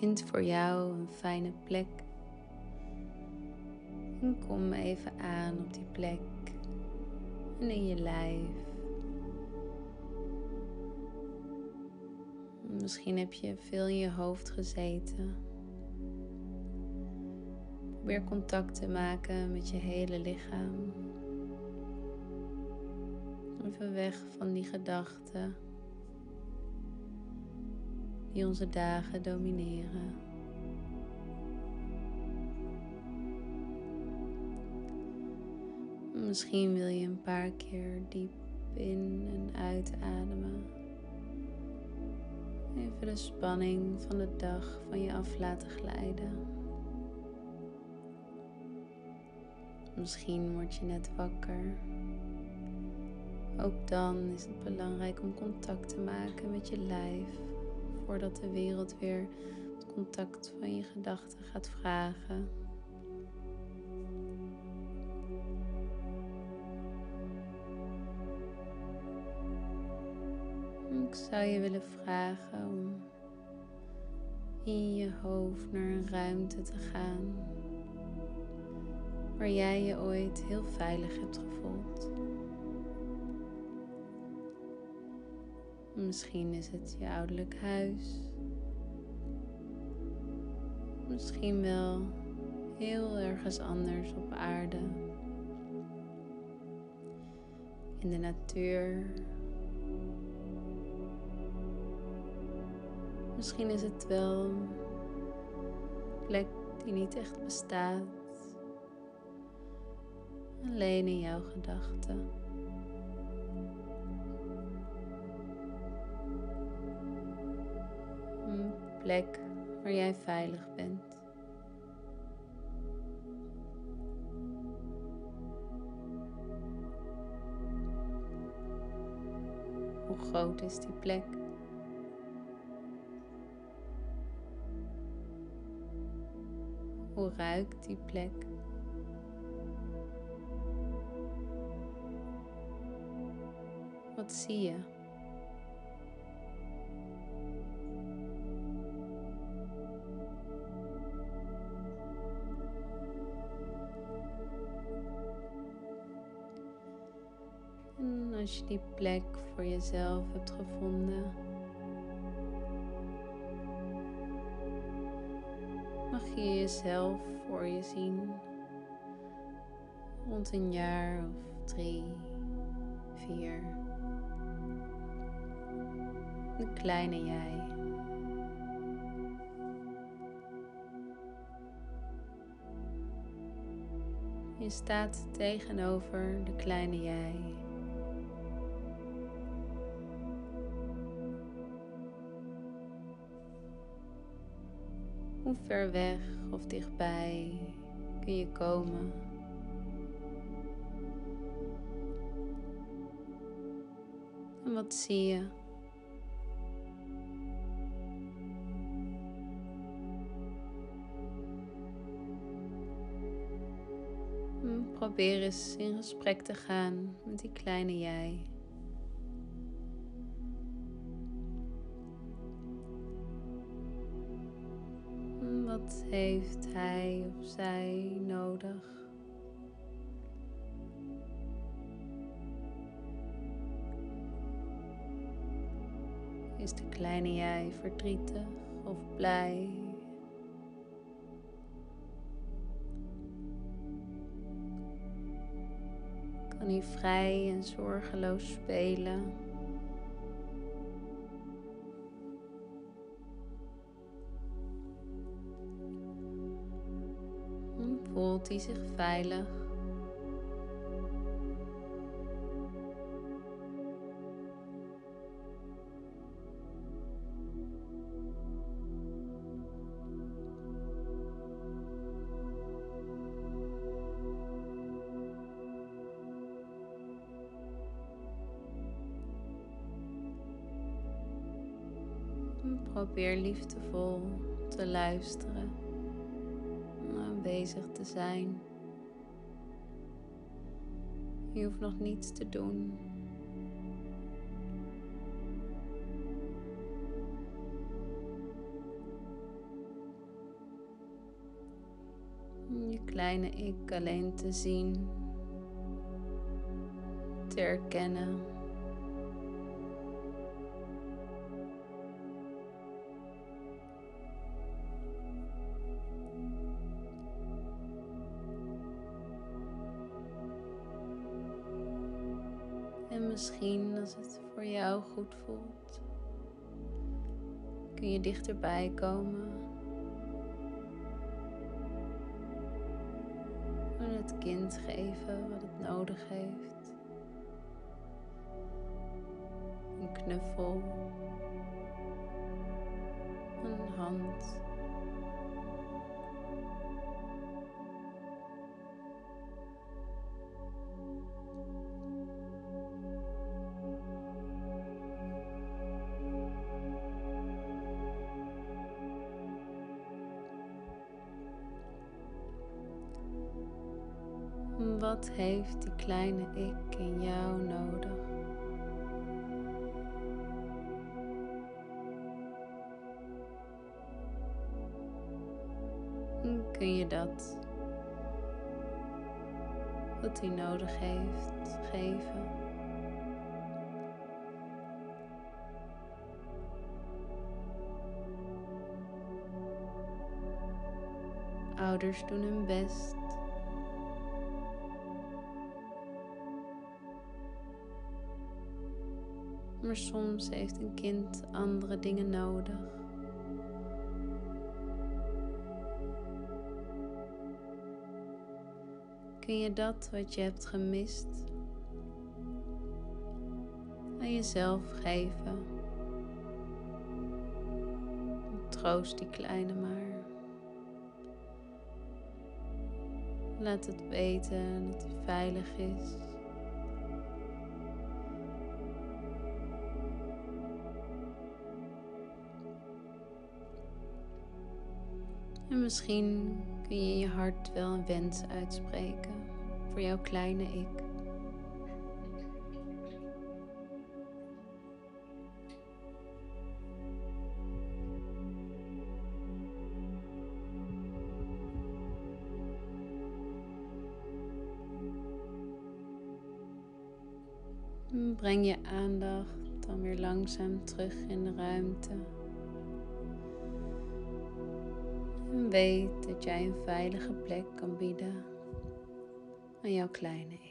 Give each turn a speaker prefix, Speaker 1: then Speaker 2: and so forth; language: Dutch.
Speaker 1: Vind voor jou een fijne plek. En kom even aan op die plek en in je lijf. Misschien heb je veel in je hoofd gezeten. Probeer contact te maken met je hele lichaam. Even weg van die gedachten die onze dagen domineren. Misschien wil je een paar keer diep in en uitademen. Even de spanning van de dag van je af laten glijden. Misschien word je net wakker. Ook dan is het belangrijk om contact te maken met je lijf voordat de wereld weer het contact van je gedachten gaat vragen. Ik zou je willen vragen om in je hoofd naar een ruimte te gaan waar jij je ooit heel veilig hebt gevoeld. Misschien is het je ouderlijk huis. Misschien wel heel ergens anders op aarde. In de natuur. Misschien is het wel een plek die niet echt bestaat. Alleen in jouw gedachten. Plek waar jij veilig bent. Hoe groot is die plek? Hoe ruikt die plek? Wat zie je? En als je die plek voor jezelf hebt gevonden, mag je jezelf voor je zien rond een jaar of drie, vier. Een kleine jij. Je staat tegenover de kleine jij. Hoe ver weg of dichtbij kun je komen? En wat zie je? Probeer eens in gesprek te gaan met die kleine jij. Wat heeft hij of zij nodig? Is de kleine jij verdrietig of blij? Kan hij vrij en zorgeloos spelen? Voelt hij zich veilig? Probeer liefdevol te luisteren, aanwezig te zijn. Je hoeft nog niets te doen. Je kleine ik alleen te zien, te erkennen. Misschien als het voor jou goed voelt, kun je dichterbij komen. En het kind geven wat het nodig heeft. Een knuffel. Een hand. Wat heeft die kleine ik in jou nodig? Kun je dat wat hij nodig heeft geven? Ouders doen hun best maar soms heeft een kind andere dingen nodig. Kun je dat wat je hebt gemist aan jezelf geven? Troost die kleine maar. Laat het weten dat hij veilig is. En misschien kun je in je hart wel een wens uitspreken voor jouw kleine ik. Breng je aandacht dan weer langzaam terug in de ruimte. Weet dat jij een veilige plek kan bieden aan jouw kleine.